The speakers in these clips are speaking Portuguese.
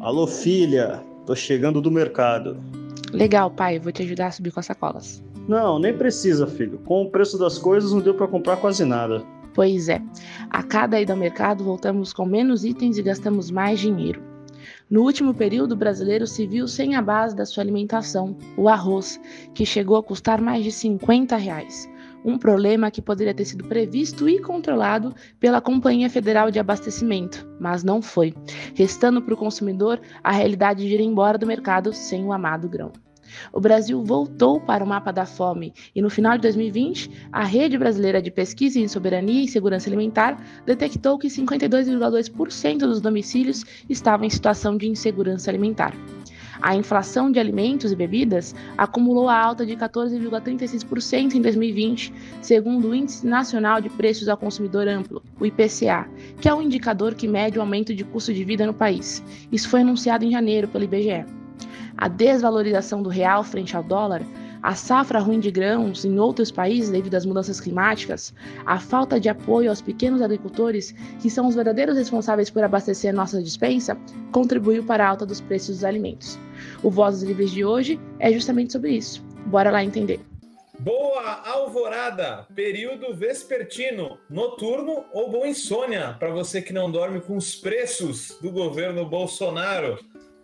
Alô, filha, tô chegando do mercado. Legal, pai, vou te ajudar a subir com as sacolas. Não, nem precisa, filho. Com o preço das coisas não deu para comprar quase nada. Pois é, a cada ida ao mercado voltamos com menos itens e gastamos mais dinheiro. No último período, o brasileiro se viu sem a base da sua alimentação, o arroz, que chegou a custar mais de 50 reais. Um problema que poderia ter sido previsto e controlado pela Companhia Federal de Abastecimento, mas não foi, restando para o consumidor a realidade de ir embora do mercado sem o amado grão. O Brasil voltou para o mapa da fome e no final de 2020, a Rede Brasileira de Pesquisa em Soberania e Segurança Alimentar detectou que 52,2% dos domicílios estavam em situação de insegurança alimentar. A inflação de alimentos e bebidas acumulou a alta de 14,36% em 2020, segundo o Índice Nacional de Preços ao Consumidor Amplo, o IPCA, que é um indicador que mede o aumento de custo de vida no país. Isso foi anunciado em janeiro pelo IBGE a desvalorização do real frente ao dólar, a safra ruim de grãos em outros países devido às mudanças climáticas, a falta de apoio aos pequenos agricultores, que são os verdadeiros responsáveis por abastecer nossa dispensa, contribuiu para a alta dos preços dos alimentos. O Vozes Livres de hoje é justamente sobre isso. Bora lá entender. Boa alvorada, período vespertino, noturno ou boa insônia para você que não dorme com os preços do governo Bolsonaro.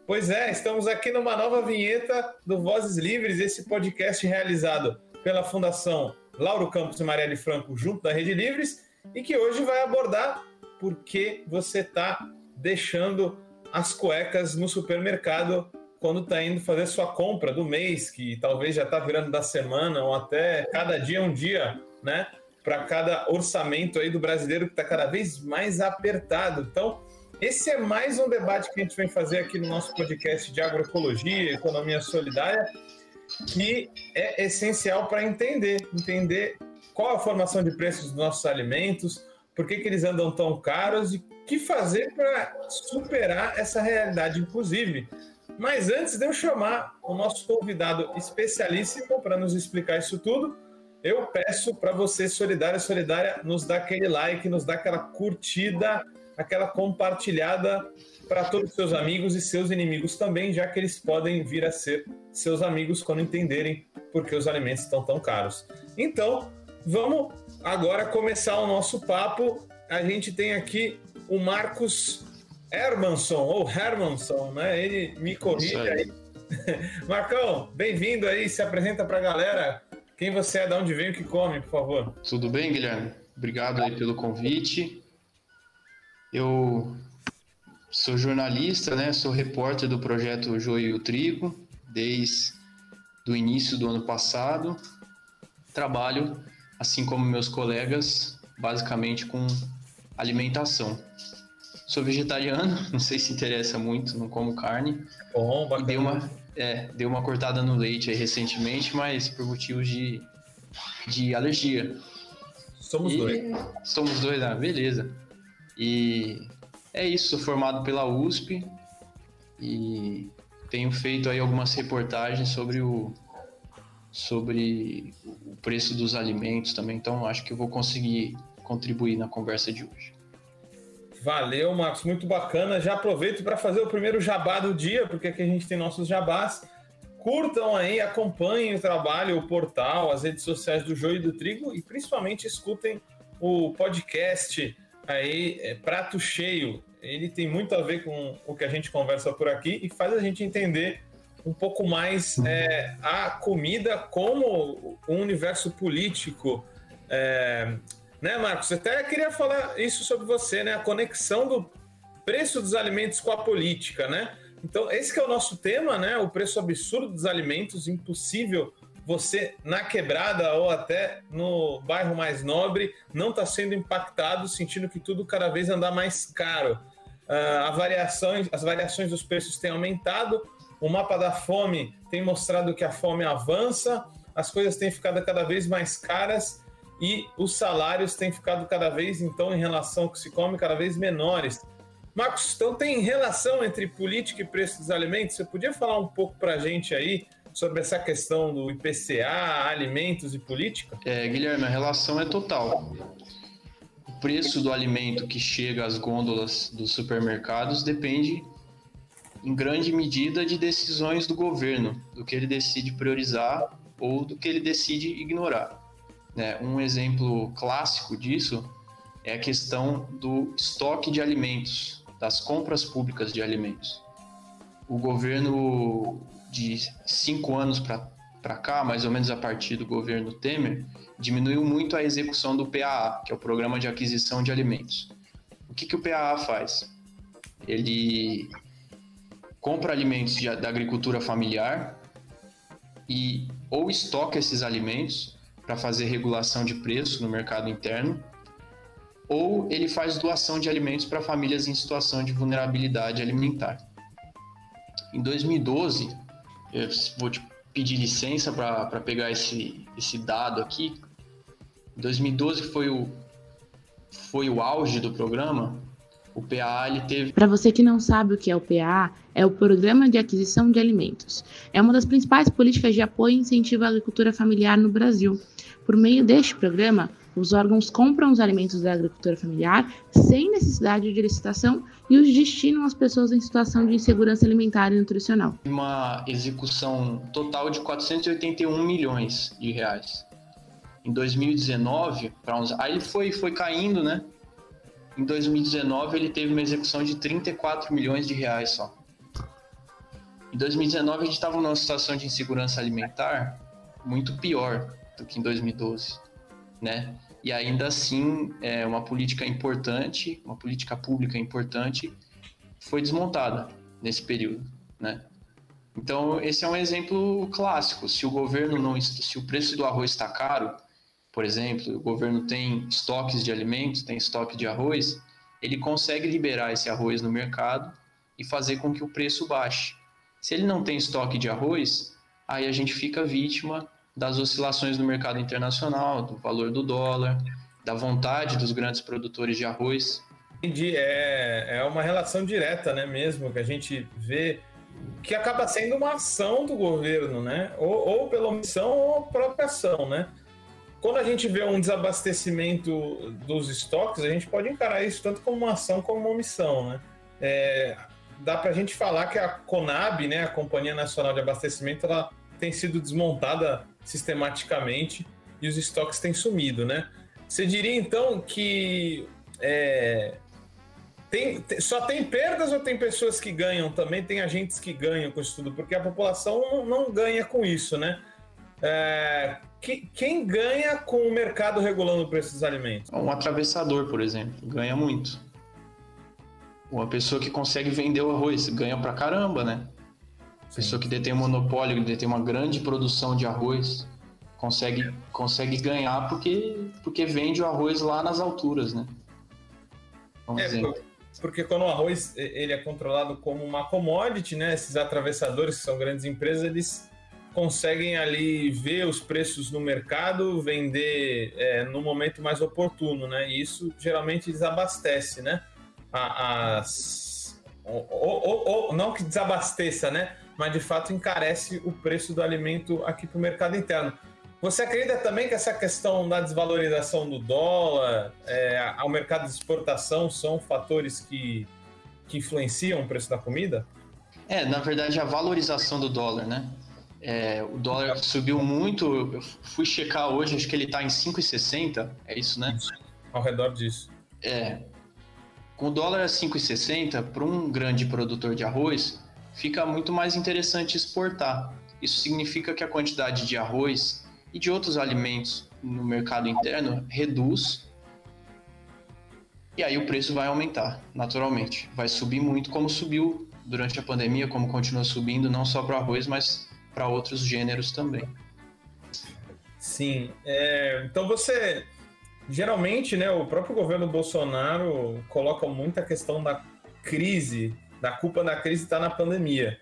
Pois é, estamos aqui numa nova vinheta do Vozes Livres, esse podcast realizado pela Fundação Lauro Campos e Marielle Franco, junto da Rede Livres, e que hoje vai abordar por que você está deixando as cuecas no supermercado quando está indo fazer sua compra do mês, que talvez já está virando da semana, ou até cada dia um dia, né? Para cada orçamento aí do brasileiro que está cada vez mais apertado. Então, esse é mais um debate que a gente vem fazer aqui no nosso podcast de agroecologia, economia solidária, que é essencial para entender, entender qual a formação de preços dos nossos alimentos, por que, que eles andam tão caros e o que fazer para superar essa realidade, inclusive. Mas antes de eu chamar o nosso convidado especialíssimo para nos explicar isso tudo, eu peço para você, solidária, solidária, nos dar aquele like, nos dar aquela curtida, aquela compartilhada para todos os seus amigos e seus inimigos também, já que eles podem vir a ser seus amigos quando entenderem por que os alimentos estão tão caros. Então, vamos agora começar o nosso papo. A gente tem aqui o Marcos Hermanson, ou Hermanson, né? Ele me corrige aí. Marcão, bem-vindo aí, se apresenta para a galera. Quem você é, de onde vem, o que come, por favor. Tudo bem, Guilherme? Obrigado aí pelo convite. Eu sou jornalista, né? Sou repórter do projeto Joio e o Trigo desde o início do ano passado. Trabalho, assim como meus colegas, basicamente com alimentação. Sou vegetariano, não sei se interessa muito, não como carne. Bom, bacana. Dei uma, é, dei uma cortada no leite aí recentemente, mas por motivos de, de alergia. Somos e... dois. Somos dois, ah, beleza. E é isso, sou formado pela USP e tenho feito aí algumas reportagens sobre o sobre o preço dos alimentos também, então acho que eu vou conseguir contribuir na conversa de hoje. Valeu, Marcos, muito bacana. Já aproveito para fazer o primeiro jabá do dia, porque aqui a gente tem nossos jabás. Curtam aí, acompanhem o trabalho, o portal, as redes sociais do Joio e do Trigo e principalmente escutem o podcast aí é, prato cheio. Ele tem muito a ver com o que a gente conversa por aqui e faz a gente entender um pouco mais é, a comida como um universo político. É, né, Marcos? Até queria falar isso sobre você, né? A conexão do preço dos alimentos com a política, né? Então, esse é o nosso tema, né? O preço absurdo dos alimentos, impossível você na quebrada ou até no bairro mais nobre não está sendo impactado, sentindo que tudo cada vez anda mais caro. Uh, variações, as variações dos preços têm aumentado, o mapa da fome tem mostrado que a fome avança, as coisas têm ficado cada vez mais caras e os salários têm ficado cada vez, então, em relação ao que se come, cada vez menores. Marcos, então tem relação entre política e preço dos alimentos? Você podia falar um pouco para a gente aí sobre essa questão do IPCA, alimentos e política? É, Guilherme, a relação é total. O preço do alimento que chega às gôndolas dos supermercados depende em grande medida, de decisões do governo, do que ele decide priorizar ou do que ele decide ignorar. Né? Um exemplo clássico disso é a questão do estoque de alimentos, das compras públicas de alimentos. O governo de cinco anos para cá, mais ou menos a partir do governo Temer, diminuiu muito a execução do PAA, que é o Programa de Aquisição de Alimentos. O que, que o PAA faz? Ele compra alimentos de, da agricultura familiar e ou estoca esses alimentos para fazer regulação de preço no mercado interno, ou ele faz doação de alimentos para famílias em situação de vulnerabilidade alimentar. Em 2012, eu vou te pedir licença para pegar esse, esse dado aqui. Em 2012 foi o, foi o auge do programa. O PAA ele teve. Para você que não sabe o que é o PAA, é o Programa de Aquisição de Alimentos. É uma das principais políticas de apoio e incentivo à agricultura familiar no Brasil. Por meio deste programa, os órgãos compram os alimentos da agricultura familiar sem necessidade de licitação e os destinam às pessoas em situação de insegurança alimentar e nutricional. Uma execução total de 481 milhões de reais. Em 2019, para uns... aí foi foi caindo, né? Em 2019 ele teve uma execução de 34 milhões de reais só. Em 2019 a gente estava numa situação de insegurança alimentar muito pior do que em 2012, né? e ainda assim é, uma política importante, uma política pública importante foi desmontada nesse período, né? Então esse é um exemplo clássico. Se o governo não, se o preço do arroz está caro, por exemplo, o governo tem estoques de alimentos, tem estoque de arroz, ele consegue liberar esse arroz no mercado e fazer com que o preço baixe. Se ele não tem estoque de arroz, aí a gente fica vítima das oscilações no mercado internacional, do valor do dólar, da vontade dos grandes produtores de arroz. Entendi, é, é uma relação direta, né, mesmo, que a gente vê que acaba sendo uma ação do governo, né, ou, ou pela omissão ou própria ação, né. Quando a gente vê um desabastecimento dos estoques, a gente pode encarar isso tanto como uma ação como uma omissão, né. É, dá para a gente falar que a Conab, né, a Companhia Nacional de Abastecimento, ela tem sido desmontada sistematicamente e os estoques têm sumido, né? Você diria então que é, tem, só tem perdas ou tem pessoas que ganham também? Tem agentes que ganham com isso tudo? Porque a população não, não ganha com isso, né? É, que, quem ganha com o mercado regulando o preço dos alimentos? Um atravessador, por exemplo, ganha muito. Uma pessoa que consegue vender o arroz ganha pra caramba, né? Pessoa que detém um monopólio, que detém uma grande produção de arroz, consegue, consegue ganhar porque, porque vende o arroz lá nas alturas, né? Vamos é, dizer. Porque quando o arroz ele é controlado como uma commodity, né? Esses atravessadores que são grandes empresas, eles conseguem ali ver os preços no mercado, vender é, no momento mais oportuno, né? E isso geralmente desabastece, né? As, ou, não que desabasteça, né? mas de fato encarece o preço do alimento aqui para o mercado interno. Você acredita também que essa questão da desvalorização do dólar é, ao mercado de exportação são fatores que, que influenciam o preço da comida? É, na verdade, a valorização do dólar, né? É, o dólar subiu muito, eu fui checar hoje, acho que ele está em 5,60, é isso, né? Ao redor disso. É. Com o dólar a 5,60, para um grande produtor de arroz, fica muito mais interessante exportar. Isso significa que a quantidade de arroz e de outros alimentos no mercado interno reduz e aí o preço vai aumentar, naturalmente. Vai subir muito, como subiu durante a pandemia, como continua subindo, não só para arroz, mas para outros gêneros também. Sim. É, então você. Geralmente, né, o próprio governo Bolsonaro coloca muita questão da crise da culpa da crise está na pandemia.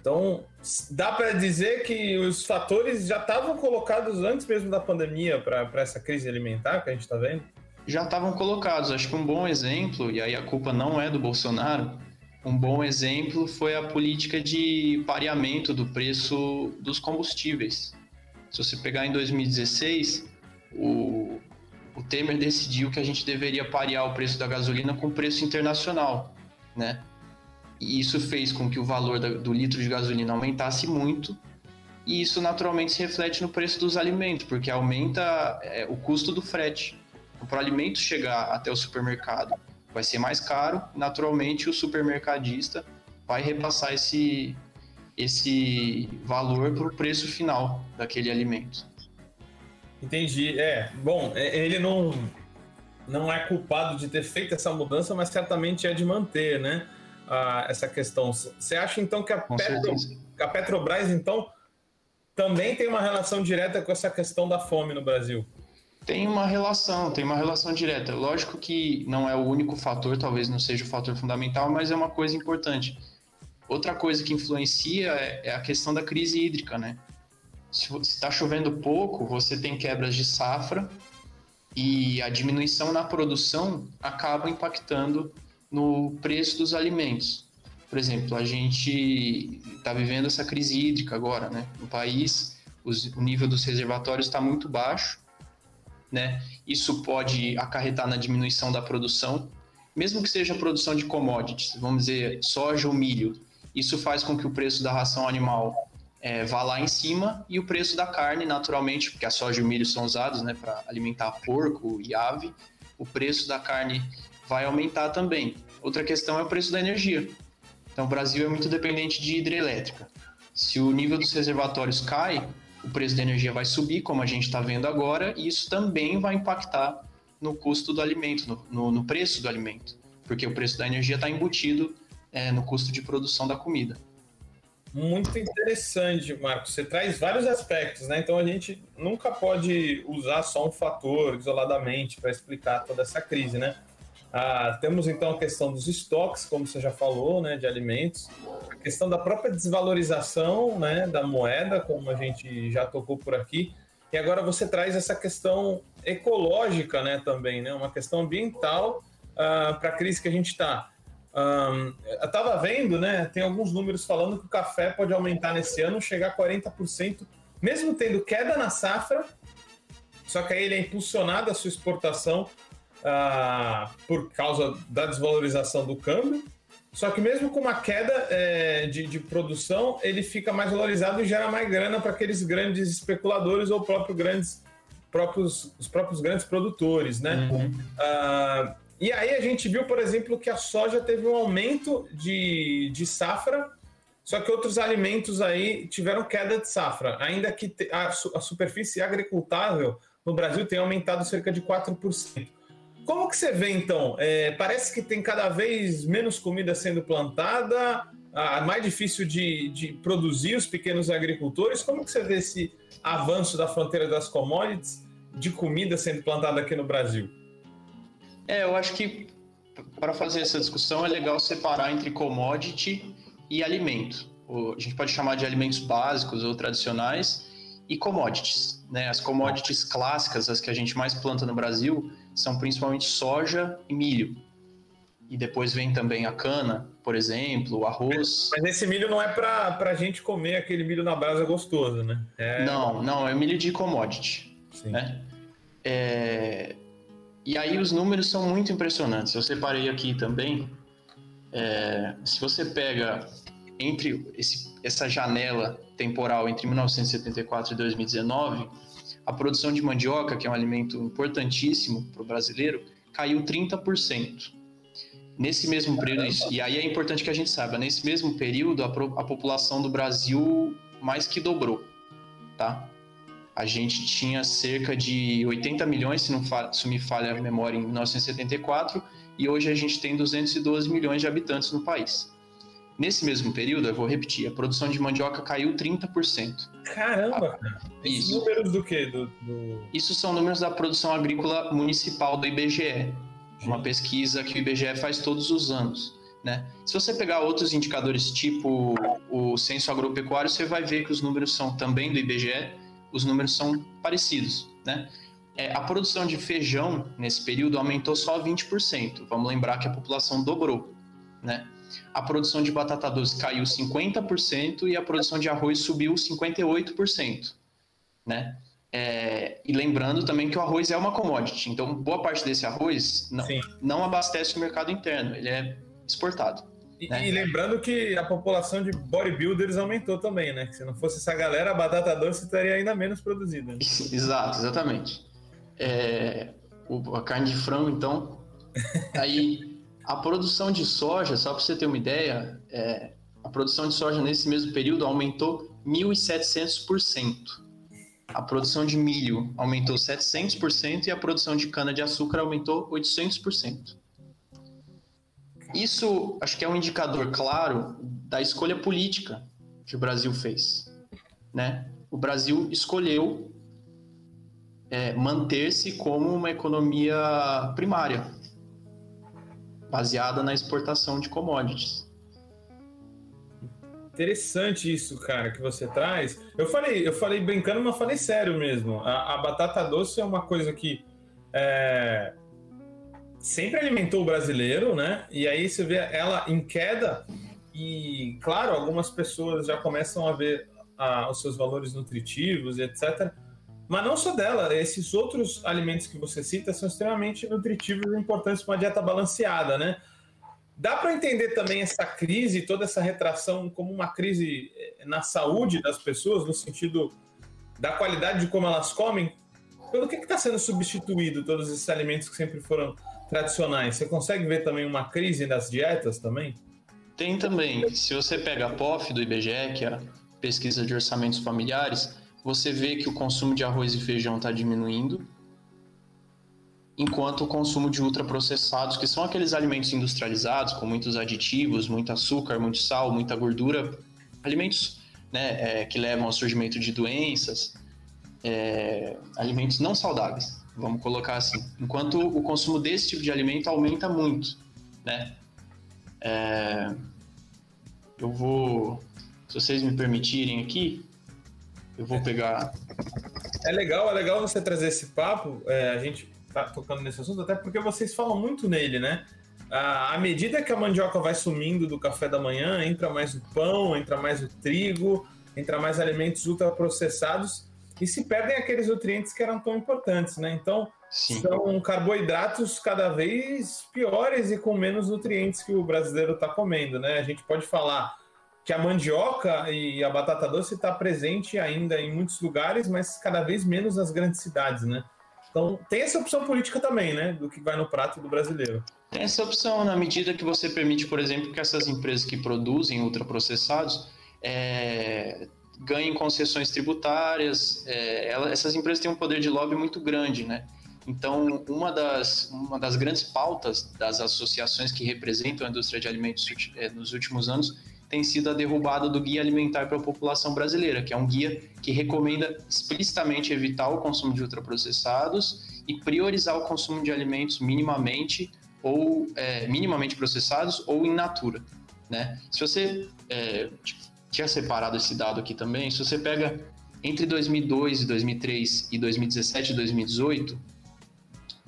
Então, dá para dizer que os fatores já estavam colocados antes mesmo da pandemia para essa crise alimentar que a gente está vendo? Já estavam colocados. Acho que um bom exemplo, e aí a culpa não é do Bolsonaro, um bom exemplo foi a política de pareamento do preço dos combustíveis. Se você pegar em 2016, o, o Temer decidiu que a gente deveria parear o preço da gasolina com o preço internacional, né? E isso fez com que o valor do litro de gasolina aumentasse muito, e isso naturalmente se reflete no preço dos alimentos, porque aumenta é, o custo do frete. Então, para o alimento chegar até o supermercado vai ser mais caro, naturalmente o supermercadista vai repassar esse, esse valor para o preço final daquele alimento. Entendi. É, bom, é, ele não, não é culpado de ter feito essa mudança, mas certamente é de manter, né? Ah, essa questão. Você acha então que a, Petro, a Petrobras então também tem uma relação direta com essa questão da fome no Brasil? Tem uma relação, tem uma relação direta. Lógico que não é o único fator, talvez não seja o fator fundamental, mas é uma coisa importante. Outra coisa que influencia é, é a questão da crise hídrica, né? Se está chovendo pouco, você tem quebras de safra e a diminuição na produção acaba impactando no preço dos alimentos. Por exemplo, a gente está vivendo essa crise hídrica agora, né? No país, os, o nível dos reservatórios está muito baixo, né? Isso pode acarretar na diminuição da produção, mesmo que seja produção de commodities, vamos dizer, soja ou milho. Isso faz com que o preço da ração animal é, vá lá em cima e o preço da carne, naturalmente, porque a soja e o milho são usados né, para alimentar porco e ave, o preço da carne vai aumentar também. Outra questão é o preço da energia. Então, o Brasil é muito dependente de hidrelétrica. Se o nível dos reservatórios cai, o preço da energia vai subir, como a gente está vendo agora, e isso também vai impactar no custo do alimento, no, no, no preço do alimento, porque o preço da energia está embutido é, no custo de produção da comida. Muito interessante, Marcos. Você traz vários aspectos, né? Então a gente nunca pode usar só um fator isoladamente para explicar toda essa crise, né? Ah, temos então a questão dos estoques, como você já falou, né, de alimentos, a questão da própria desvalorização, né, da moeda, como a gente já tocou por aqui, e agora você traz essa questão ecológica, né, também, né, uma questão ambiental ah, para a crise que a gente está. Um, eu estava vendo, né? Tem alguns números falando que o café pode aumentar nesse ano, chegar a 40%, mesmo tendo queda na safra, só que aí ele é impulsionado a sua exportação uh, por causa da desvalorização do câmbio. Só que mesmo com uma queda é, de, de, produção, ele fica mais valorizado e gera mais grana para aqueles grandes especuladores ou próprio grandes, próprios, os próprios grandes produtores, né? Uhum. Uh, e aí a gente viu, por exemplo, que a soja teve um aumento de, de safra, só que outros alimentos aí tiveram queda de safra, ainda que a, a superfície agricultável no Brasil tenha aumentado cerca de 4%. Como que você vê, então? É, parece que tem cada vez menos comida sendo plantada, a, mais difícil de, de produzir os pequenos agricultores. Como que você vê esse avanço da fronteira das commodities de comida sendo plantada aqui no Brasil? É, eu acho que para fazer essa discussão é legal separar entre commodity e alimento. A gente pode chamar de alimentos básicos ou tradicionais e commodities. Né? As commodities clássicas, as que a gente mais planta no Brasil, são principalmente soja e milho. E depois vem também a cana, por exemplo, o arroz. Mas esse milho não é para a gente comer aquele milho na brasa gostoso, né? É... Não, não, é milho de commodity. Sim. Né? É... E aí os números são muito impressionantes. Eu separei aqui também. É, se você pega entre esse, essa janela temporal entre 1974 e 2019, a produção de mandioca, que é um alimento importantíssimo para o brasileiro, caiu 30%. Nesse mesmo período, e aí é importante que a gente saiba, nesse mesmo período a, a população do Brasil mais que dobrou, tá? a gente tinha cerca de 80 milhões, se não se me falha a memória, em 1974, e hoje a gente tem 212 milhões de habitantes no país. Nesse mesmo período, eu vou repetir, a produção de mandioca caiu 30%. Caramba! Ah, isso. números do quê? Do, do... Isso são números da produção agrícola municipal do IBGE, uma pesquisa que o IBGE faz todos os anos. Né? Se você pegar outros indicadores, tipo o censo agropecuário, você vai ver que os números são também do IBGE, os números são parecidos, né? É, a produção de feijão nesse período aumentou só 20%. Vamos lembrar que a população dobrou, né? A produção de batata doce caiu 50% e a produção de arroz subiu 58%, né? É, e lembrando também que o arroz é uma commodity, então boa parte desse arroz não, não abastece o mercado interno, ele é exportado. E, né? e lembrando que a população de bodybuilders aumentou também, né? Que se não fosse essa galera, a batata doce estaria ainda menos produzida. né? Exato, exatamente. É, o- a carne de frango, então. Aí, a produção de soja, só para você ter uma ideia, é, a produção de soja nesse mesmo período aumentou 1.700%. A produção de milho aumentou 700% e a produção de cana-de-açúcar aumentou 800%. Isso acho que é um indicador claro da escolha política que o Brasil fez. Né? O Brasil escolheu é, manter-se como uma economia primária, baseada na exportação de commodities. Interessante isso, cara, que você traz. Eu falei, eu falei brincando, mas falei sério mesmo. A, a batata doce é uma coisa que é, sempre alimentou o brasileiro, né? E aí você vê ela em queda e, claro, algumas pessoas já começam a ver ah, os seus valores nutritivos etc. Mas não só dela, esses outros alimentos que você cita são extremamente nutritivos e importantes para uma dieta balanceada, né? Dá para entender também essa crise, toda essa retração, como uma crise eh, na saúde das pessoas, no sentido da qualidade de como elas comem? Pelo que está sendo substituído todos esses alimentos que sempre foram tradicionais? Você consegue ver também uma crise nas dietas também? Tem também, se você pega a POF do IBGE, que é a pesquisa de orçamentos familiares, você vê que o consumo de arroz e feijão está diminuindo, enquanto o consumo de ultraprocessados, que são aqueles alimentos industrializados, com muitos aditivos, muito açúcar, muito sal, muita gordura, alimentos né, é, que levam ao surgimento de doenças, é, alimentos não saudáveis, vamos colocar assim. Enquanto o consumo desse tipo de alimento aumenta muito, né? É, eu vou, se vocês me permitirem aqui, eu vou pegar. É legal, é legal você trazer esse papo. É, a gente tá tocando nesse assunto, até porque vocês falam muito nele, né? À medida que a mandioca vai sumindo do café da manhã, entra mais o pão, entra mais o trigo, entra mais alimentos ultraprocessados e se perdem aqueles nutrientes que eram tão importantes, né? Então, Sim. são carboidratos cada vez piores e com menos nutrientes que o brasileiro está comendo, né? A gente pode falar que a mandioca e a batata doce está presente ainda em muitos lugares, mas cada vez menos nas grandes cidades, né? Então tem essa opção política também, né? Do que vai no prato do brasileiro. Tem essa opção na medida que você permite, por exemplo, que essas empresas que produzem ultraprocessados é, ganhem concessões tributárias. é, ela- essas empresas têm um poder de lobby muito grande, né? Então, uma das, uma das grandes pautas das associações que representam a indústria de alimentos é, nos últimos anos tem sido a derrubada do Guia Alimentar para a População Brasileira, que é um guia que recomenda explicitamente evitar o consumo de ultraprocessados e priorizar o consumo de alimentos minimamente ou é, minimamente processados ou in natura, né? Se você é, tinha separado esse dado aqui também, se você pega entre 2002 e 2003 e 2017 e 2018,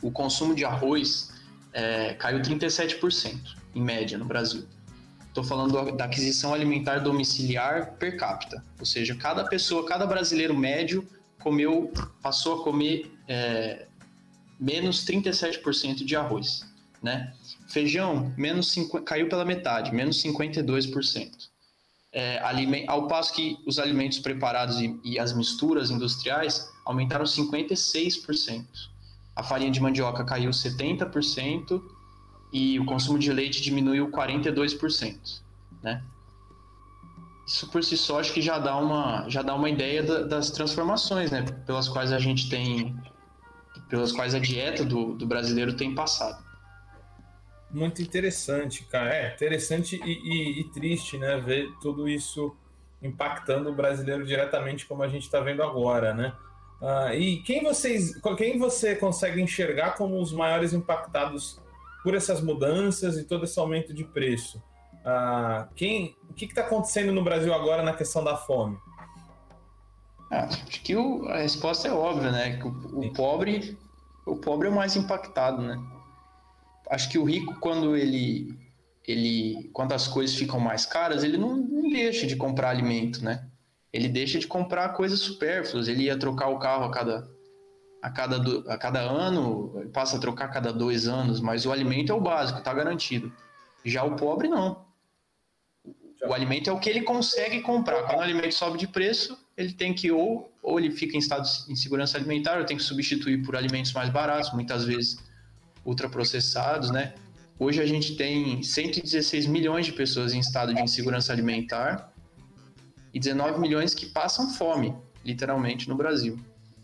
o consumo de arroz é, caiu 37% em média no Brasil. Estou falando da aquisição alimentar domiciliar per capita, ou seja, cada pessoa, cada brasileiro médio comeu, passou a comer é, menos 37% de arroz, né? Feijão menos cinqu- caiu pela metade, menos 52%. É, alime- ao passo que os alimentos preparados e, e as misturas industriais aumentaram 56%. A farinha de mandioca caiu 70% e o consumo de leite diminuiu 42%, né? Isso por si só acho que já dá uma, já dá uma ideia da- das transformações, né? Pelas quais a gente tem, pelas quais a dieta do, do brasileiro tem passado. Muito interessante, cara. É interessante e, e- e triste, né? Ver tudo isso impactando o brasileiro diretamente, como a gente está vendo agora, né? Ah, e quem vocês, quem você consegue enxergar como os maiores impactados por essas mudanças e todo esse aumento de preço? Ah, quem, o que está acontecendo no Brasil agora na questão da fome? Ah, acho que o- a resposta é óbvia, né? Que o, o pobre, o pobre é o mais impactado, né? Acho que o rico, quando ele, ele, quando as coisas ficam mais caras, ele não, não deixa de comprar alimento, né? Ele deixa de comprar coisas supérfluas. Ele ia trocar o carro a cada, a cada, do- a cada ano, passa a trocar a cada dois anos, mas o alimento é o básico, está garantido. Já o pobre não. O alimento é o que ele consegue comprar. Quando o alimento sobe de preço, ele tem que ou, ou ele fica em estado de insegurança alimentar, ou tem que substituir por alimentos mais baratos, muitas vezes ultraprocessados, né? Hoje a gente tem 116 milhões de pessoas em estado de insegurança alimentar e 19 milhões que passam fome, literalmente, no Brasil.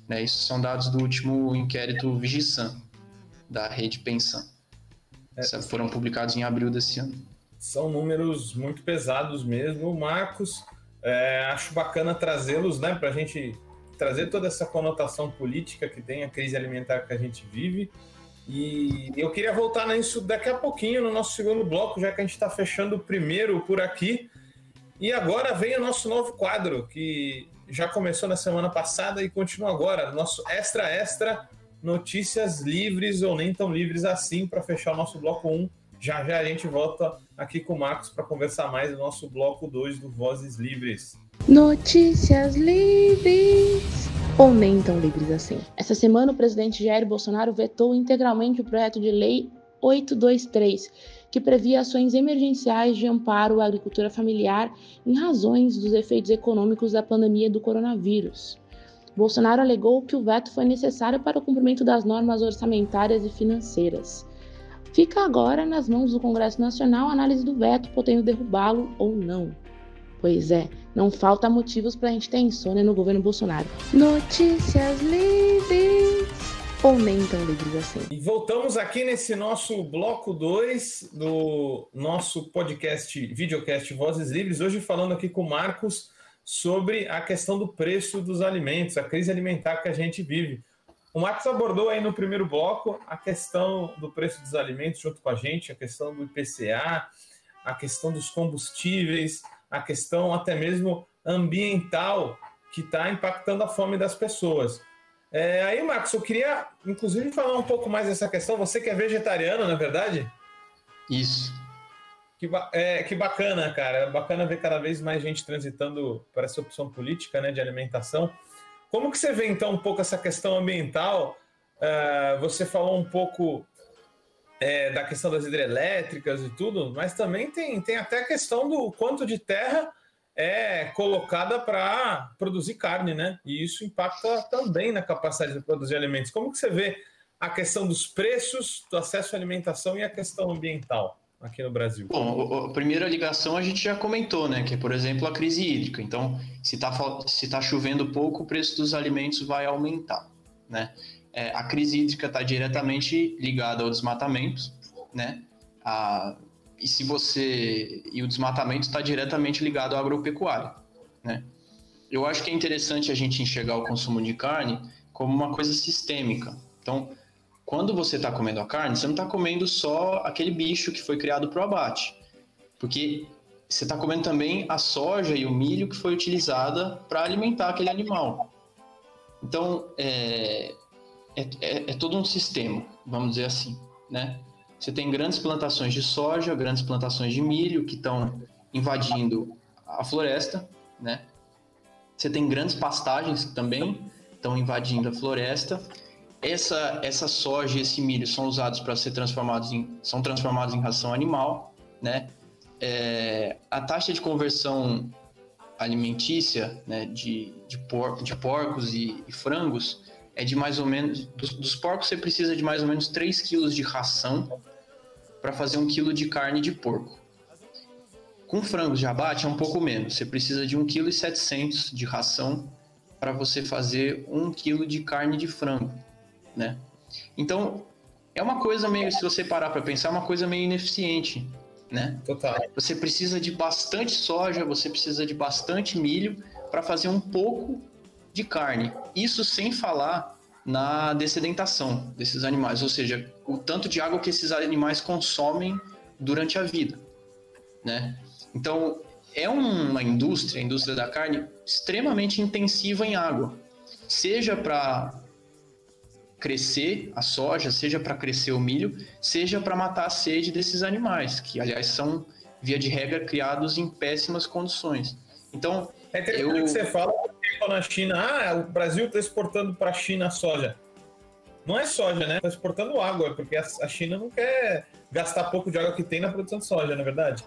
Né? Isso são dados do último inquérito Vigisan, da rede Pensan. É, foram publicados em abril desse ano. São números muito pesados mesmo. Marcos, é, acho bacana trazê-los né, para a gente trazer toda essa conotação política que tem a crise alimentar que a gente vive. E eu queria voltar nisso daqui a pouquinho, no nosso segundo bloco, já que a gente está fechando o primeiro por aqui. E agora vem o nosso novo quadro, que já começou na semana passada e continua agora. Nosso Extra Extra, notícias livres ou nem tão livres assim, para fechar o nosso bloco 1. Já já a gente volta aqui com o Marcos para conversar mais do nosso bloco 2 do Vozes Livres. Notícias livres ou nem tão livres assim. Essa semana o presidente Jair Bolsonaro vetou integralmente o projeto de lei 823, que previa ações emergenciais de amparo à agricultura familiar em razões dos efeitos econômicos da pandemia do coronavírus. Bolsonaro alegou que o veto foi necessário para o cumprimento das normas orçamentárias e financeiras. Fica agora nas mãos do Congresso Nacional a análise do veto, podendo derrubá-lo ou não. Pois é, não falta motivos para a gente ter insônia no governo Bolsonaro. Notícias livres ou nem tão livres assim. E voltamos aqui nesse nosso bloco 2 do nosso podcast, videocast Vozes Livres, hoje falando aqui com o Marcos sobre a questão do preço dos alimentos, a crise alimentar que a gente vive. O Marcos abordou aí no primeiro bloco a questão do preço dos alimentos junto com a gente, a questão do IPCA, a questão dos combustíveis, a questão até mesmo ambiental que está impactando a fome das pessoas. É, aí, Marcos, eu queria, inclusive, falar um pouco mais dessa questão. Você que é vegetariano, não é verdade? Isso. Que, é, que bacana, cara. É bacana ver cada vez mais gente transitando para essa opção política né, de alimentação. Como que você vê, então, um pouco essa questão ambiental? Uh, você falou um pouco é, da questão das hidrelétricas e tudo, mas também tem, tem até a questão do quanto de terra é colocada para produzir carne, né? E isso impacta também na capacidade de produzir alimentos. Como que você vê a questão dos preços, do acesso à alimentação e a questão ambiental aqui no Brasil? Bom, a primeira ligação a gente já comentou, né? Que é, por exemplo, a crise hídrica. Então, se está se tá chovendo pouco, o preço dos alimentos vai aumentar, né? É, a crise hídrica está diretamente ligada ao desmatamento, né? A, e se você e o desmatamento está diretamente ligado à agropecuária, né? Eu acho que é interessante a gente enxergar o consumo de carne como uma coisa sistêmica. Então, quando você está comendo a carne, você não está comendo só aquele bicho que foi criado para o abate, porque você está comendo também a soja e o milho que foi utilizada para alimentar aquele animal. Então, é, é, é, é todo um sistema, vamos dizer assim, né? Você tem grandes plantações de soja, grandes plantações de milho que estão invadindo a floresta, né? Você tem grandes pastagens que também estão invadindo a floresta. Essa, essa soja e esse milho são usados para ser transformados em são transformados em ração animal, né? É, a taxa de conversão alimentícia né, de, de, por, de porcos e, e frangos é de mais ou menos. Dos, dos porcos você precisa de mais ou menos 3 quilos de ração para fazer um quilo de carne de porco. Com frangos de abate é um pouco menos. Você precisa de 1,7 kg de ração para você fazer 1 kg de carne de frango, né? Então, é uma coisa meio, se você parar para pensar, é uma coisa meio ineficiente, né? Total. Você precisa de bastante soja, você precisa de bastante milho para fazer um pouco de carne. Isso sem falar na dessedentação desses animais, ou seja, o tanto de água que esses animais consomem durante a vida, né? Então, é uma indústria, a indústria da carne, extremamente intensiva em água, seja para crescer a soja, seja para crescer o milho, seja para matar a sede desses animais, que aliás são via de regra criados em péssimas condições. Então, é interessante eu... que você fala na China, ah, o Brasil está exportando para a China soja. Não é soja, né? Está exportando água, porque a China não quer gastar pouco de água que tem na produção de soja, não é verdade?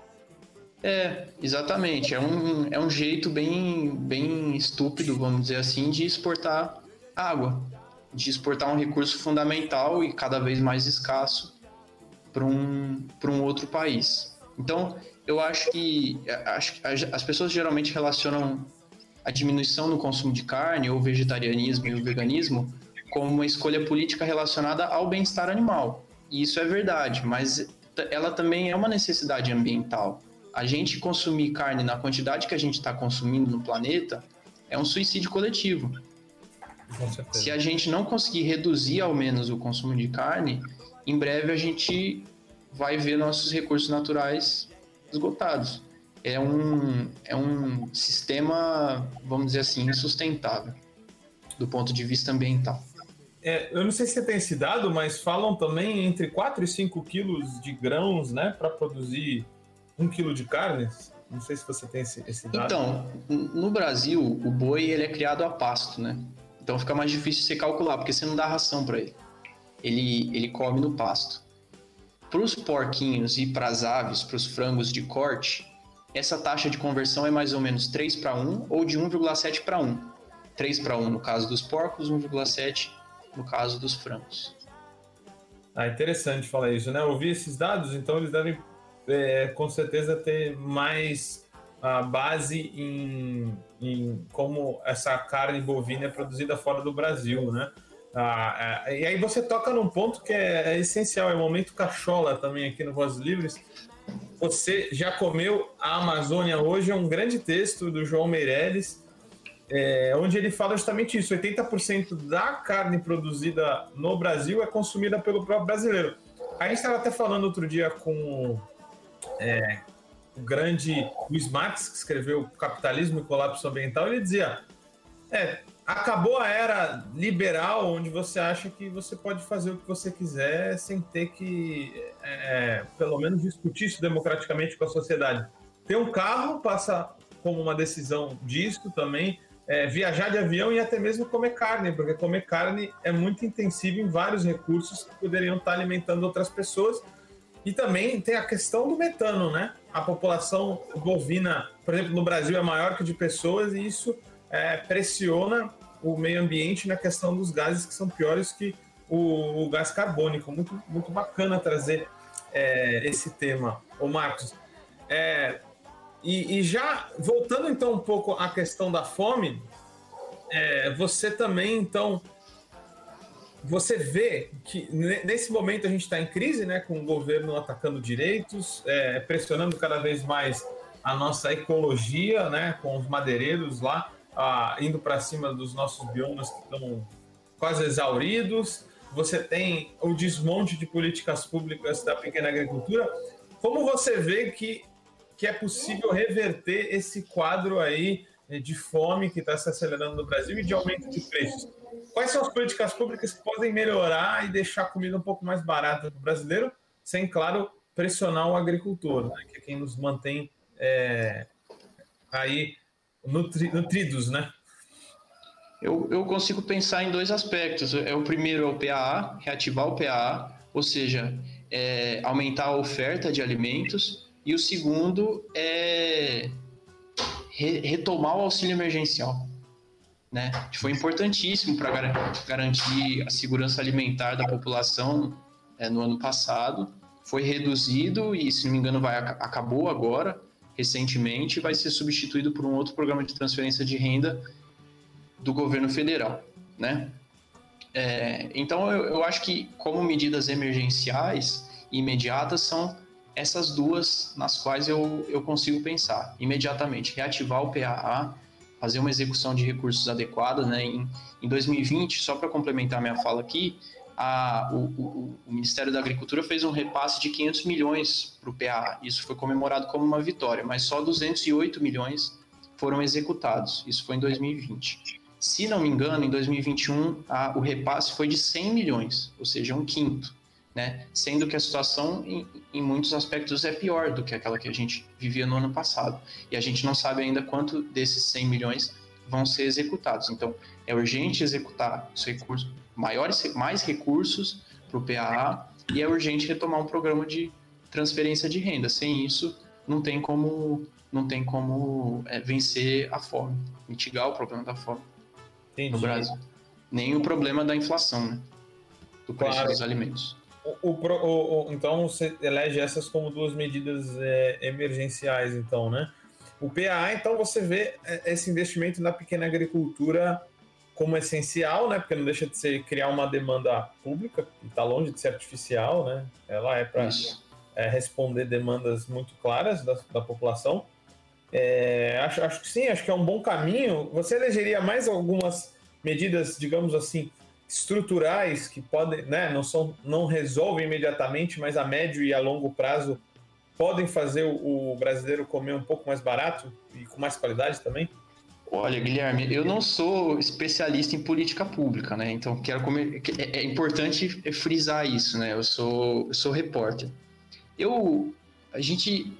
É, exatamente. É um, é um jeito bem, bem estúpido, vamos dizer assim, de exportar água, de exportar um recurso fundamental e cada vez mais escasso para um, um outro país. Então, eu acho que, acho que as pessoas geralmente relacionam a diminuição no consumo de carne, ou vegetarianismo e o veganismo, como uma escolha política relacionada ao bem-estar animal. E isso é verdade, mas ela também é uma necessidade ambiental. A gente consumir carne na quantidade que a gente está consumindo no planeta é um suicídio coletivo. Se a gente não conseguir reduzir ao menos o consumo de carne, em breve a gente vai ver nossos recursos naturais esgotados. É um, é um sistema, vamos dizer assim, insustentável do ponto de vista ambiental. É, eu não sei se você tem esse dado, mas falam também entre 4 e 5 quilos de grãos, né, para produzir um quilo de carne. Não sei se você tem esse, esse dado. Então, no Brasil, o boi ele é criado a pasto, né? Então fica mais difícil você calcular, porque você não dá ração para ele. ele. Ele come no pasto. Para os porquinhos e para as aves, para os frangos de corte, essa taxa de conversão é mais ou menos 3 para 1 ou de 1,7 para 1. 3 para 1 no caso dos porcos, 1,7 no caso dos frangos. Ah, interessante falar isso, né? Ouvir esses dados, então eles devem é, com certeza ter mais a base em, em, como essa carne bovina é produzida fora do Brasil, né? Ah, é, e aí você toca num ponto que é, é, essencial, é o momento cachola também aqui no Vozes Livres. Você já comeu a Amazônia hoje? É um grande texto do João Meirelles, é, onde ele fala justamente isso: 80% da carne produzida no Brasil é consumida pelo próprio brasileiro. A gente estava até falando outro dia com é, o grande Luiz Marx, que escreveu Capitalismo e Colapso Ambiental, ele dizia: é, acabou a era liberal, onde você acha que você pode fazer o que você quiser sem ter que, é, pelo menos, discutir isso democraticamente com a sociedade. Ter um carro passa como uma decisão disso também é, viajar de avião e até mesmo comer carne, porque comer carne é muito intensivo em vários recursos que poderiam estar alimentando outras pessoas. E também tem a questão do metano, né? A população bovina, por exemplo, no Brasil é maior que de pessoas e isso é, pressiona o meio ambiente na questão dos gases que são piores que o, o gás carbônico. Muito, muito bacana trazer é, esse tema. Ô Marcos, é, e, e, já voltando então um pouco à questão da fome, é, você também então você vê que nesse momento a gente está em crise, né, com o governo atacando direitos, é, pressionando cada vez mais a nossa ecologia, né, com os madeireiros lá ah, indo para cima dos nossos biomas que estão quase exauridos. Você tem o desmonte de políticas públicas da pequena agricultura. Como você vê que que é possível reverter esse quadro aí de fome que está se acelerando no Brasil e de aumento de preços. Quais são as políticas públicas que podem melhorar e deixar a comida um pouco mais barata para o brasileiro, sem, claro, pressionar o agricultor, né, que é quem nos mantém é, aí nutri, nutridos, né? Eu, eu consigo pensar em dois aspectos. É o primeiro é o PAA, reativar o PAA, ou seja, é, aumentar a oferta de alimentos e o segundo é re retomar o auxílio emergencial. Né? Foi importantíssimo para gar garantir a segurança alimentar da população é, no ano passado. Foi reduzido e, se não me engano, vai, acabou agora, recentemente, vai ser substituído por um outro programa de transferência de renda do governo federal. Né? É, então, eu, eu acho que, como medidas emergenciais imediatas, são essas duas nas quais eu, eu consigo pensar imediatamente. Reativar o PAA, fazer uma execução de recursos adequada. Né? Em, em 2020, só para complementar minha fala aqui, a, o, o, o, Ministério da Agricultura fez um repasse de 500 milhões para o PAA. Isso foi comemorado como uma vitória, mas só 208 milhões foram executados. Isso foi em 2020. Se não me engano, em 2021, a, o repasse foi de 100 milhões, ou seja, um quinto né? Sendo que a situação, em, em, muitos aspectos, é pior do que aquela que a gente vivia no ano passado. E a gente não sabe ainda quanto desses 100 milhões vão ser executados. Então, é urgente executar os recursos, maiores, mais recursos para o PAA e é urgente retomar um programa de transferência de renda. Sem isso, não tem como, não tem como é, vencer a fome, mitigar o problema da fome Entendi. no Brasil. Nem o problema da inflação, né? Do preço claro. dos alimentos. O, o, o, então você elege essas como duas medidas é, emergenciais, então, né? O PAA, então, você vê é, esse investimento na pequena agricultura como essencial, né? Porque não deixa de ser criar uma demanda pública, está longe de ser artificial, né? Ela é para é, responder demandas muito claras da, da população. É, acho, acho que sim, acho que é um bom caminho. Você elegeria mais algumas medidas, digamos assim, estruturais que podem, né, não são, não resolvem imediatamente, mas a médio e a longo prazo podem fazer o, o brasileiro comer um pouco mais barato e com mais qualidade também? Olha, Guilherme, eu não sou especialista em política pública, né? Então quero comer. É, é importante frisar isso, né? Eu sou, eu sou repórter. Eu, a gente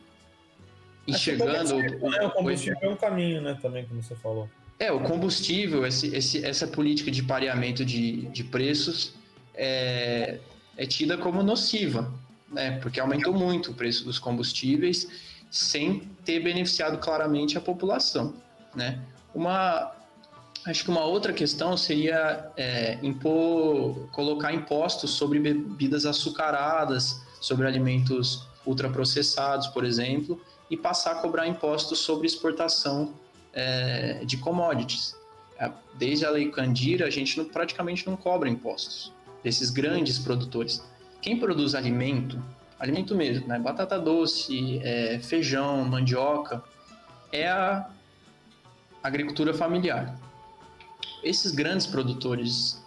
enxergando. O, né? o combustível é um caminho, né? Também, como você falou. É, o combustível, esse, esse, essa política de pareamento de, de preços é, é tida como nociva, né? Porque aumentou muito o preço dos combustíveis sem ter beneficiado claramente a população, né? Uma, acho que uma outra questão seria é, impor, colocar impostos sobre bebidas açucaradas, sobre alimentos ultraprocessados, por exemplo, e passar a cobrar impostos sobre exportação é, de commodities. É, desde a lei Candira, a gente não, praticamente não cobra impostos desses grandes produtores. Quem produz alimento, alimento mesmo, né? batata doce, é, feijão, mandioca, é a agricultura familiar. Esses grandes produtores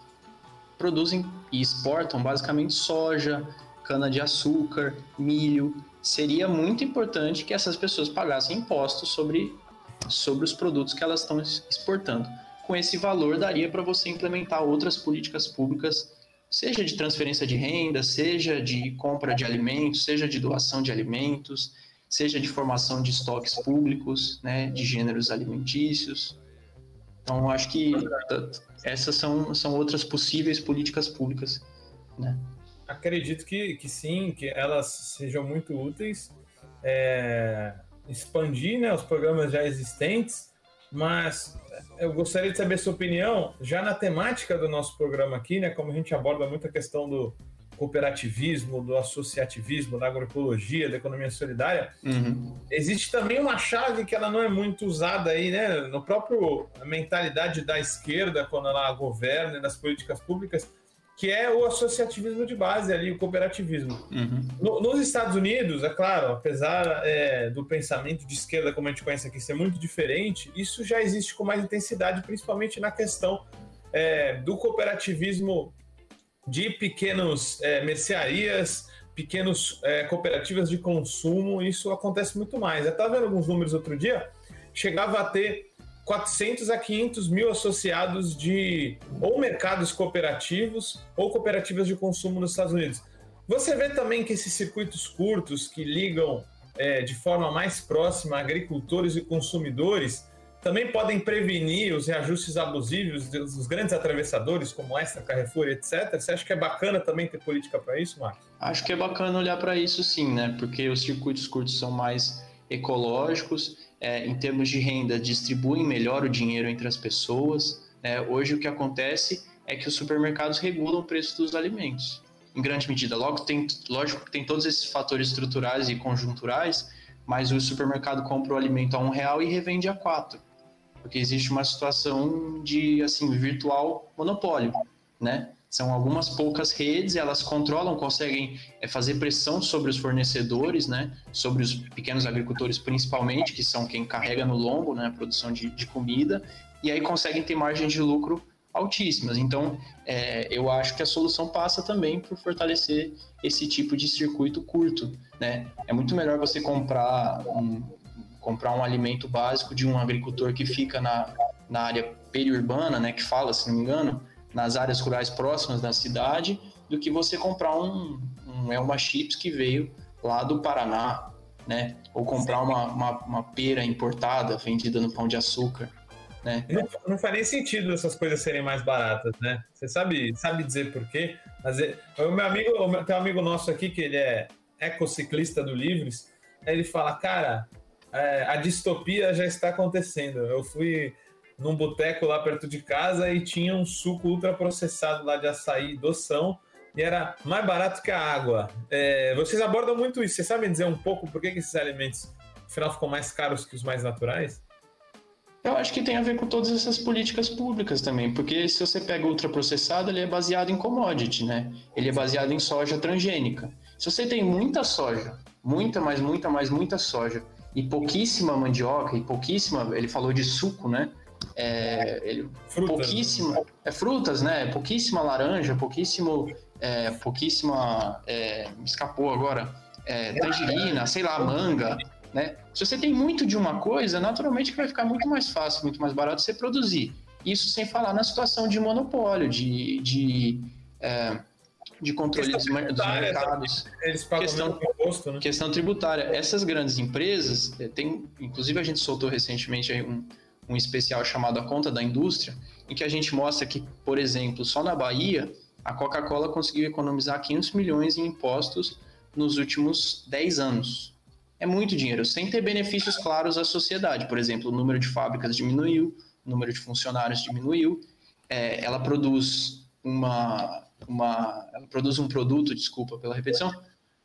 produzem e exportam basicamente soja, cana-de-açúcar, milho. Seria muito importante que essas pessoas pagassem impostos sobre, sobre os produtos que elas estão exportando. Com esse valor, daria para você implementar outras políticas públicas, seja de transferência de renda, seja de compra de alimentos, seja de doação de alimentos, seja de formação de estoques públicos, né, de gêneros alimentícios. Então, acho que essas são, são outras possíveis políticas públicas, né? Acredito que, que sim, que elas sejam muito úteis. É, expandir né, os programas já existentes, mas eu gostaria de saber sua opinião, já na temática do nosso programa aqui, né, como a gente aborda muito a questão do, cooperativismo, do associativismo, da agroecologia, da economia solidária, uhum. existe também uma chave que ela não é muito usada aí, né? No próprio mentalidade da esquerda, quando ela governa nas políticas públicas, que é o associativismo de base ali, o cooperativismo. Uhum. No, nos Estados Unidos, é claro, apesar é, do pensamento de esquerda, como a gente conhece aqui, ser muito diferente, isso já existe com mais intensidade, principalmente na questão é, do cooperativismo de pequenos é, mercearias, pequenos é, cooperativas de consumo, isso acontece muito mais. Eu estava vendo alguns números outro dia, chegava a ter 400 a 500 mil associados de ou mercados cooperativos ou cooperativas de consumo nos Estados Unidos. Você vê também que esses circuitos curtos que ligam é, de forma mais próxima agricultores e consumidores também podem prevenir os reajustes abusivos dos grandes atravessadores, como esta, Carrefour, etc. Você acha que é bacana também ter política para isso, Marcos? Acho que é bacana olhar para isso sim, né? Porque os circuitos curtos são mais ecológicos, é, em termos de renda, distribuem melhor o dinheiro entre as pessoas. Né? Hoje o que acontece é que os supermercados regulam o preço dos alimentos, em grande medida. Logo, tem, lógico que tem todos esses fatores estruturais e conjunturais, mas o supermercado compra o alimento a um real e revende a quatro porque existe uma situação de assim virtual monopólio, né? São algumas poucas redes, elas controlam, conseguem é, fazer pressão sobre os fornecedores, né? Sobre os pequenos agricultores, principalmente, que são quem carrega no lombo, né? A produção de, de comida, e aí conseguem ter margens de lucro altíssimas. Então, é, eu acho que a solução passa também por fortalecer esse tipo de circuito curto, né? É muito melhor você comprar um, comprar um alimento básico de um agricultor que fica na, na área periurbana, né, que fala, se não me engano, nas áreas rurais próximas da cidade, do que você comprar um, um Elma Chips que veio lá do Paraná, né? Ou comprar uma, uma, uma, pera importada vendida no pão de açúcar. Né? Não, não faz nem sentido essas coisas serem mais baratas, né? Você sabe, sabe dizer por quê? Mas é, o meu amigo, tem um amigo nosso aqui que ele é ecociclista do Livres, ele fala, cara, é, a distopia já está acontecendo. Eu fui num boteco lá perto de casa e tinha um suco ultraprocessado lá de açaí doção e era mais barato que a água. É, vocês abordam muito isso. Vocês sabem dizer um pouco por que, esses alimentos, afinal, ficam mais caros que os mais naturais? Eu acho que tem a ver com todas essas políticas públicas também, porque se você pega ultraprocessado, ele é baseado em commodity, né? Ele é baseado em soja transgênica. Se você tem muita soja, muita, mais muita, mais muita soja, e pouquíssima mandioca, e pouquíssima, ele falou de suco, né? É, ele, frutas. pouquíssima, é frutas, né? Pouquíssima laranja, pouquíssimo, é, pouquíssima, é, me escapou agora, é, tangerina, sei lá, manga, né? Se você tem muito de uma coisa, naturalmente vai ficar muito mais fácil, muito mais barato você produzir. Isso sem falar na situação de monopólio, de, de, é, de controle dos, dos, mercados. Eles pagam questão, imposto, né? Questão tributária. Essas grandes empresas, é, tem, inclusive a gente soltou recentemente um, um especial chamado A Conta da Indústria, em que a gente mostra que, por exemplo, só na Bahia, a Coca-Cola conseguiu economizar 500 milhões em impostos nos últimos 10 anos é muito dinheiro, sem ter benefícios claros à sociedade. Por exemplo, o número de fábricas diminuiu, o número de funcionários diminuiu, é, ela produz uma, uma, ela produz um produto, desculpa pela repetição,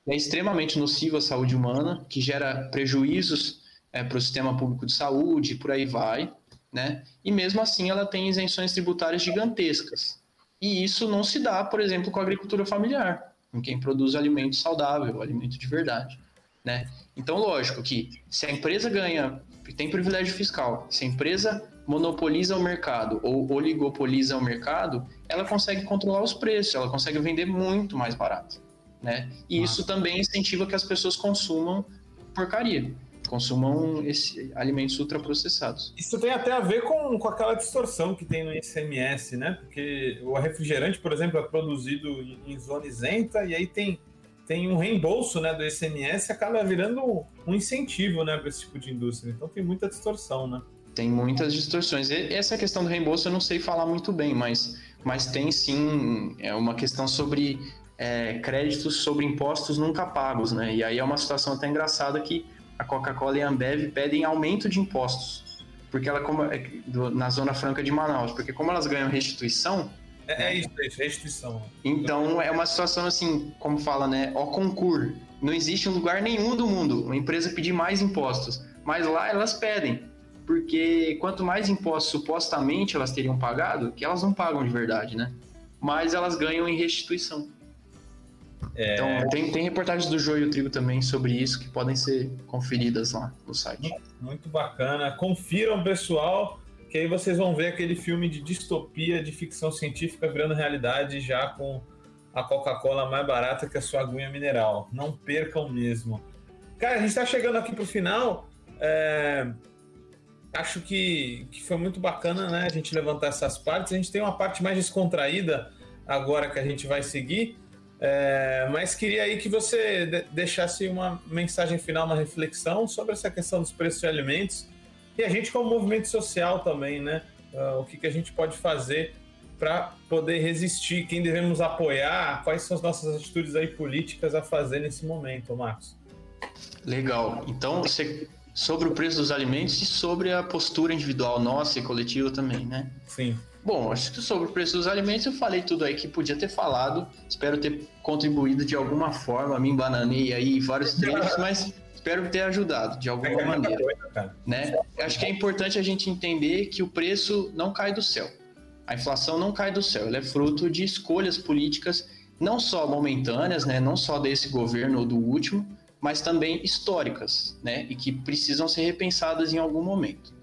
é extremamente nocivo à saúde humana, que gera prejuízos é, para o sistema público de saúde, por aí vai, né? E mesmo assim ela tem isenções tributárias gigantescas. E isso não se dá, por exemplo, com a agricultura familiar, com quem produz alimento saudável, alimento de verdade, né? Então, lógico que se a empresa ganha, tem privilégio fiscal, se a empresa monopoliza o mercado ou oligopoliza o mercado, ela consegue controlar os preços, ela consegue vender muito mais barato, né? E isso também incentiva que as pessoas consumam porcaria, consumam esse, alimentos ultraprocessados. Isso tem até a ver com, com aquela distorção que tem no ICMS, né? Porque o refrigerante, por exemplo, é produzido em, em zona isenta e aí tem tem um reembolso né, do ICMS acaba virando um incentivo né, para esse tipo de indústria. Então tem muita distorção, né? Tem muitas distorções. E essa questão do reembolso eu não sei falar muito bem, mas, mas tem sim é uma questão sobre é, créditos sobre impostos nunca pagos, né? E aí é uma situação até engraçada que a Coca-Cola e a Ambev pedem aumento de impostos, porque ela como, é, na Zona Franca de Manaus, porque como elas ganham restituição, é, é isso, é isso, restituição. Então é uma situação assim, como fala, né? Ó concurso. Não existe um lugar nenhum do mundo uma empresa pedir mais impostos. Mas lá elas pedem. Porque quanto mais impostos supostamente elas teriam pagado, que elas não pagam de verdade, né? Mas elas ganham em restituição. É... Então, tem, tem reportagens do Joio e o Trigo também sobre isso que podem ser conferidas lá no site. Muito bacana. Confiram, pessoal que aí vocês vão ver aquele filme de distopia de ficção científica virando realidade já com a Coca-Cola mais barata que a sua aguinha mineral. Não percam mesmo. Cara, a gente está chegando aqui para o final. É... Acho que, que foi muito bacana né, a gente levantar essas partes. A gente tem uma parte mais descontraída agora que a gente vai seguir. É... mas queria aí que você deixasse uma mensagem final, uma reflexão sobre essa questão dos preços de alimentos e a gente, como movimento social também, né? Uh, o que, que a gente pode fazer para poder resistir? Quem devemos apoiar? Quais são as nossas atitudes aí políticas a fazer nesse momento, Marcos? Legal. Então, você, sobre o preço dos alimentos e sobre a postura individual nossa e coletiva também, né? Sim. Bom, acho que sobre o preço dos alimentos eu falei tudo aí que podia ter falado. Espero ter contribuído de alguma forma, me embananei aí vários trechos, mas espero ter ajudado de alguma maneira. Né? Acho que é importante a gente entender que o preço não cai do céu. A inflação não cai do céu, ela é fruto de escolhas políticas, não só momentâneas, né? não só desse governo ou do último, mas também históricas, né? e que precisam ser repensadas em algum momento.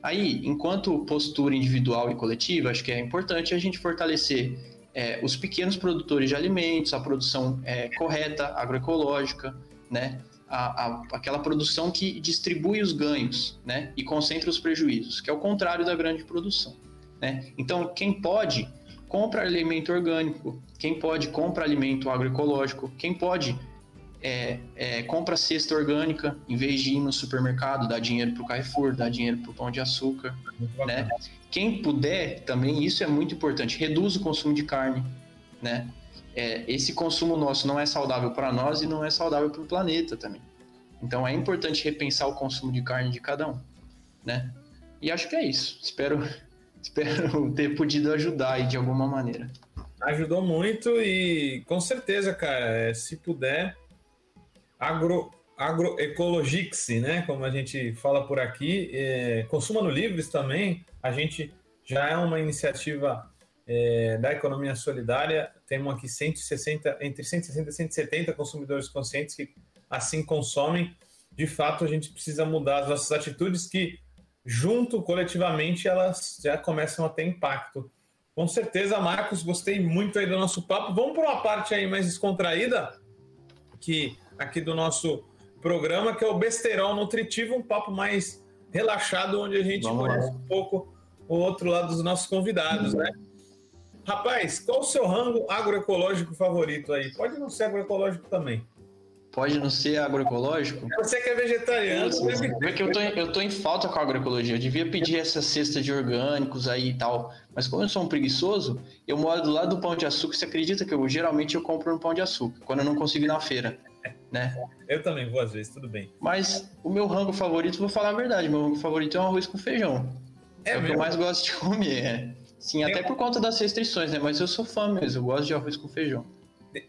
Aí, enquanto postura individual e coletiva, acho que é importante a gente fortalecer é, os pequenos produtores de alimentos, a produção é, correta, agroecológica, né? a, a, aquela produção que distribui os ganhos né, e concentra os prejuízos, que é o contrário da grande produção. Né? Então, quem pode, compra alimento orgânico, quem pode, compra alimento agroecológico, quem pode, é, é, compra cesta orgânica, em vez de ir no supermercado, dar dinheiro para o Carrefour, dar dinheiro para o Pão de Açúcar. Né? Quem puder, também, isso é muito importante, reduz o consumo de carne, né? é, esse consumo nosso não é saudável para nós e não é saudável para o planeta também. Então é importante repensar o consumo de carne de cada um, né? E acho que é isso. Espero, espero ter podido ajudar aí de alguma maneira. Ajudou muito e com certeza, cara, é, se puder, agro, agroecologixe, né? Como a gente fala por aqui, é, consuma no Livres também. A gente já é uma iniciativa é, da economia solidária. Temos aqui 160, entre 160 e 170 consumidores conscientes que assim consomem. De fato, a gente precisa mudar as nossas atitudes que, junto, coletivamente, elas já começam a ter impacto. Com certeza, Marcos, gostei muito aí do nosso papo. Vamos para uma parte aí mais descontraída, que aqui do nosso programa, que é o Besterol Nutritivo, um papo mais relaxado, onde a gente Vamos conhece lá. um pouco o outro lado dos nossos convidados, né? Rapaz, qual o seu rango agroecológico favorito aí? Pode não ser agroecológico também. Pode não ser agroecológico? Você que é vegetariano. É que eu tô, eu tô em falta com a agroecologia. Eu devia pedir essa cesta de orgânicos aí e tal. Mas como eu sou um preguiçoso, eu moro do lado do pão de açúcar. Você acredita que eu geralmente eu compro no pão de açúcar, quando eu não consigo ir na feira né? Eu também vou às vezes, tudo bem. Mas o meu rango favorito, vou falar a verdade, meu rango favorito é um arroz com feijão. É, é o que eu mais gosto de comer. É. Sim, Tem até por conta das restrições, né? Mas eu sou fã mesmo, eu gosto de arroz com feijão.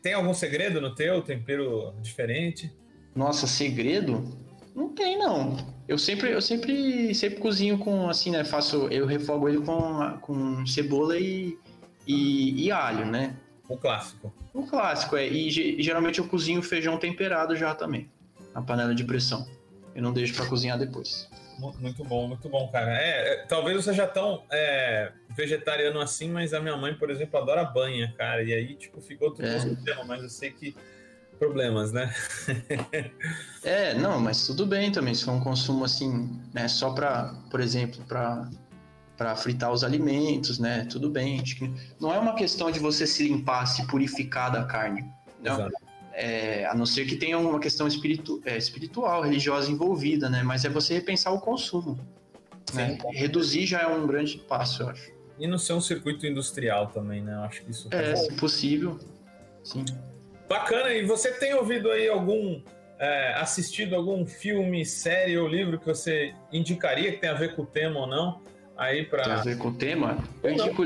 Tem algum segredo no teu? Tempero diferente? Nossa, segredo? Não tem, não. Eu sempre, eu sempre, sempre cozinho com, assim, né? Faço, eu refogo ele com, com cebola e, e, e alho, né? O clássico. O clássico, é. E, geralmente eu cozinho feijão temperado já também, na panela de pressão. Eu não deixo para cozinhar depois. Muito bom, muito bom, cara. É, é talvez eu seja tão é, vegetariano assim, mas a minha mãe, por exemplo, adora banha, cara. E aí, tipo, ficou tudo é. tema, mas eu sei que problemas, né? é, não, mas tudo bem também. Se for um consumo assim, né, só para, por exemplo, para para fritar os alimentos, né? Tudo bem. não é uma questão de você se limpar, se purificar da carne. Não. É, a não ser que tenha uma questão espiritu, é, espiritual, religiosa envolvida, né? Mas é você repensar o consumo. Né? Reduzir já é um grande passo, eu acho. E não ser um circuito industrial também, né? Eu acho que isso. É, se possível. Sim. Bacana. E você tem ouvido aí algum. É, assistido algum filme, série ou livro que você indicaria que tem a ver com o tema ou não? Aí para. Tem a ver com o tema? Eu indico,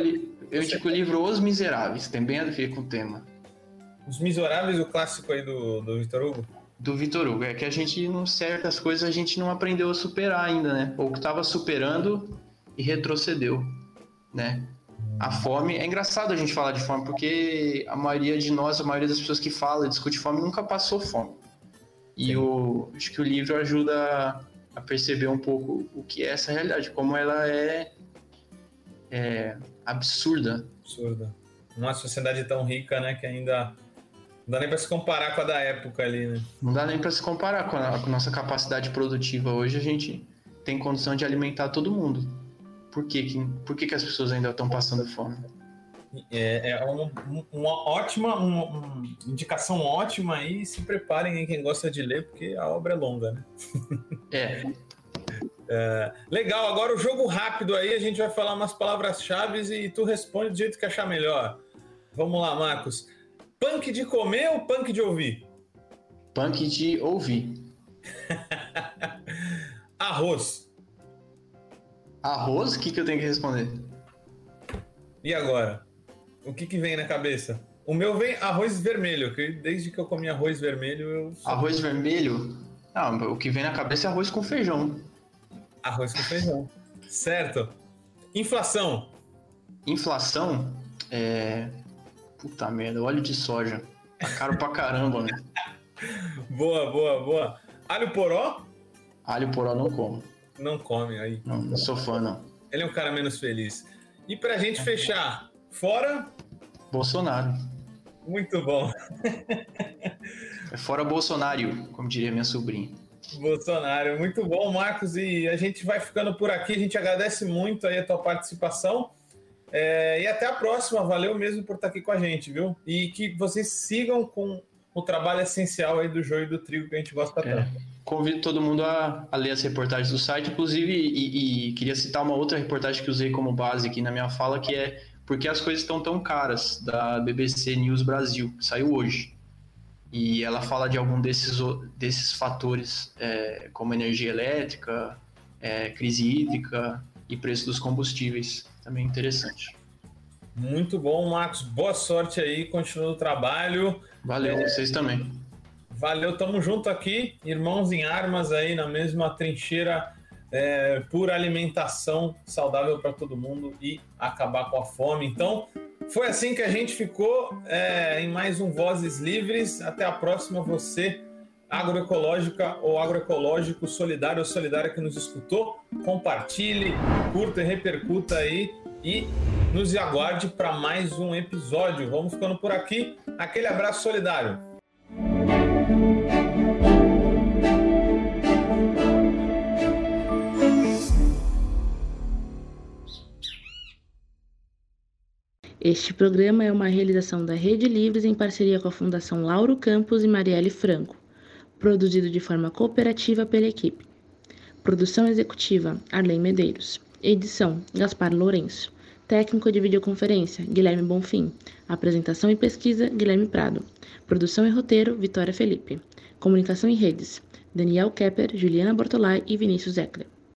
eu indico o livro Os Miseráveis, tem bem a ver com o tema. Os Miseráveis, o clássico aí do, do Vitor Hugo? Do Vitor Hugo. É que a gente, não certas coisas, a gente não aprendeu a superar ainda, né? Ou que estava superando e retrocedeu, né? A fome, é engraçado a gente falar de fome, porque a maioria de nós, a maioria das pessoas que fala, discute fome, nunca passou fome. E o, acho que o livro ajuda a perceber um pouco o que é essa realidade, como ela é, é absurda. Absurda. Uma sociedade tão rica, né, que ainda não dá nem para se comparar com a da época ali, né? Não dá nem para se comparar com a, com a, nossa capacidade produtiva. Hoje a gente tem condição de alimentar todo mundo. Por que, por que, que as pessoas ainda estão passando fome? É, é uma, uma, ótima, uma, uma, indicação ótima aí. Se preparem aí quem gosta de ler, porque a obra é longa, né? É. é. Legal, agora o jogo rápido aí, a gente vai falar umas palavras-chave e tu responde do jeito que achar melhor. Vamos lá, Marcos. Punk de comer ou punk de ouvir? Punk de ouvir. Arroz. Arroz? O que, que eu tenho que responder? E agora? O que, que vem na cabeça? O meu vem arroz vermelho, que desde que eu comi arroz vermelho eu. Arroz vermelho? Não, o que vem na cabeça é arroz com feijão. Arroz com feijão. certo. Inflação. Inflação? É. Puta merda, óleo de soja. Tá caro pra caramba, né? boa, boa, boa. Alho poró? Alho poró não como. Não come aí. Não, não sou fã, não. Ele é um cara menos feliz. E pra gente fechar, Fora? Bolsonaro. Muito bom. É fora Bolsonaro, como diria minha sobrinha. Bolsonaro, muito bom, Marcos. E a gente vai ficando por aqui. A gente agradece muito aí a tua participação. É, e até a próxima. Valeu mesmo por estar aqui com a gente, viu? E que vocês sigam com o trabalho essencial aí do joio e do trigo que a gente gosta é. tanto. Convido todo mundo a, a, ler as reportagens do site, inclusive, e, e queria citar uma outra reportagem que usei como base aqui na minha fala, que é porque as coisas estão tão caras, da BBC News Brasil, que saiu hoje. e ela fala de algum desses, desses fatores, é, como energia elétrica, é, crise hídrica e preço dos combustíveis. Também interessante. Muito bom, Marcos. Boa sorte aí, continua o trabalho. Valeu, é... vocês também. Valeu, tamo junto aqui, irmãos em armas aí na mesma trincheira é, por alimentação saudável para todo mundo e acabar com a fome. Então, foi assim que a gente ficou é, em mais um Vozes Livres. Até a próxima, você agroecológica ou agroecológico, solidário ou solidária que nos escutou. Compartilhe, curta e repercuta aí e nos aguarde para mais um episódio. Vamos ficando por aqui. Aquele abraço solidário. Este programa é uma realização da Rede Livres em parceria com a Fundação Lauro Campos e Marielle Franco, produzido de forma cooperativa pela equipe. Produção executiva: Arlen Medeiros. Edição: Gaspar Lourenço. Técnico de videoconferência: Guilherme Bonfim. Apresentação e pesquisa: Guilherme Prado. Produção e roteiro: Vitória Felipe. Comunicação em redes: Daniel Kepper, Juliana Bortolai e Vinícius Eckler.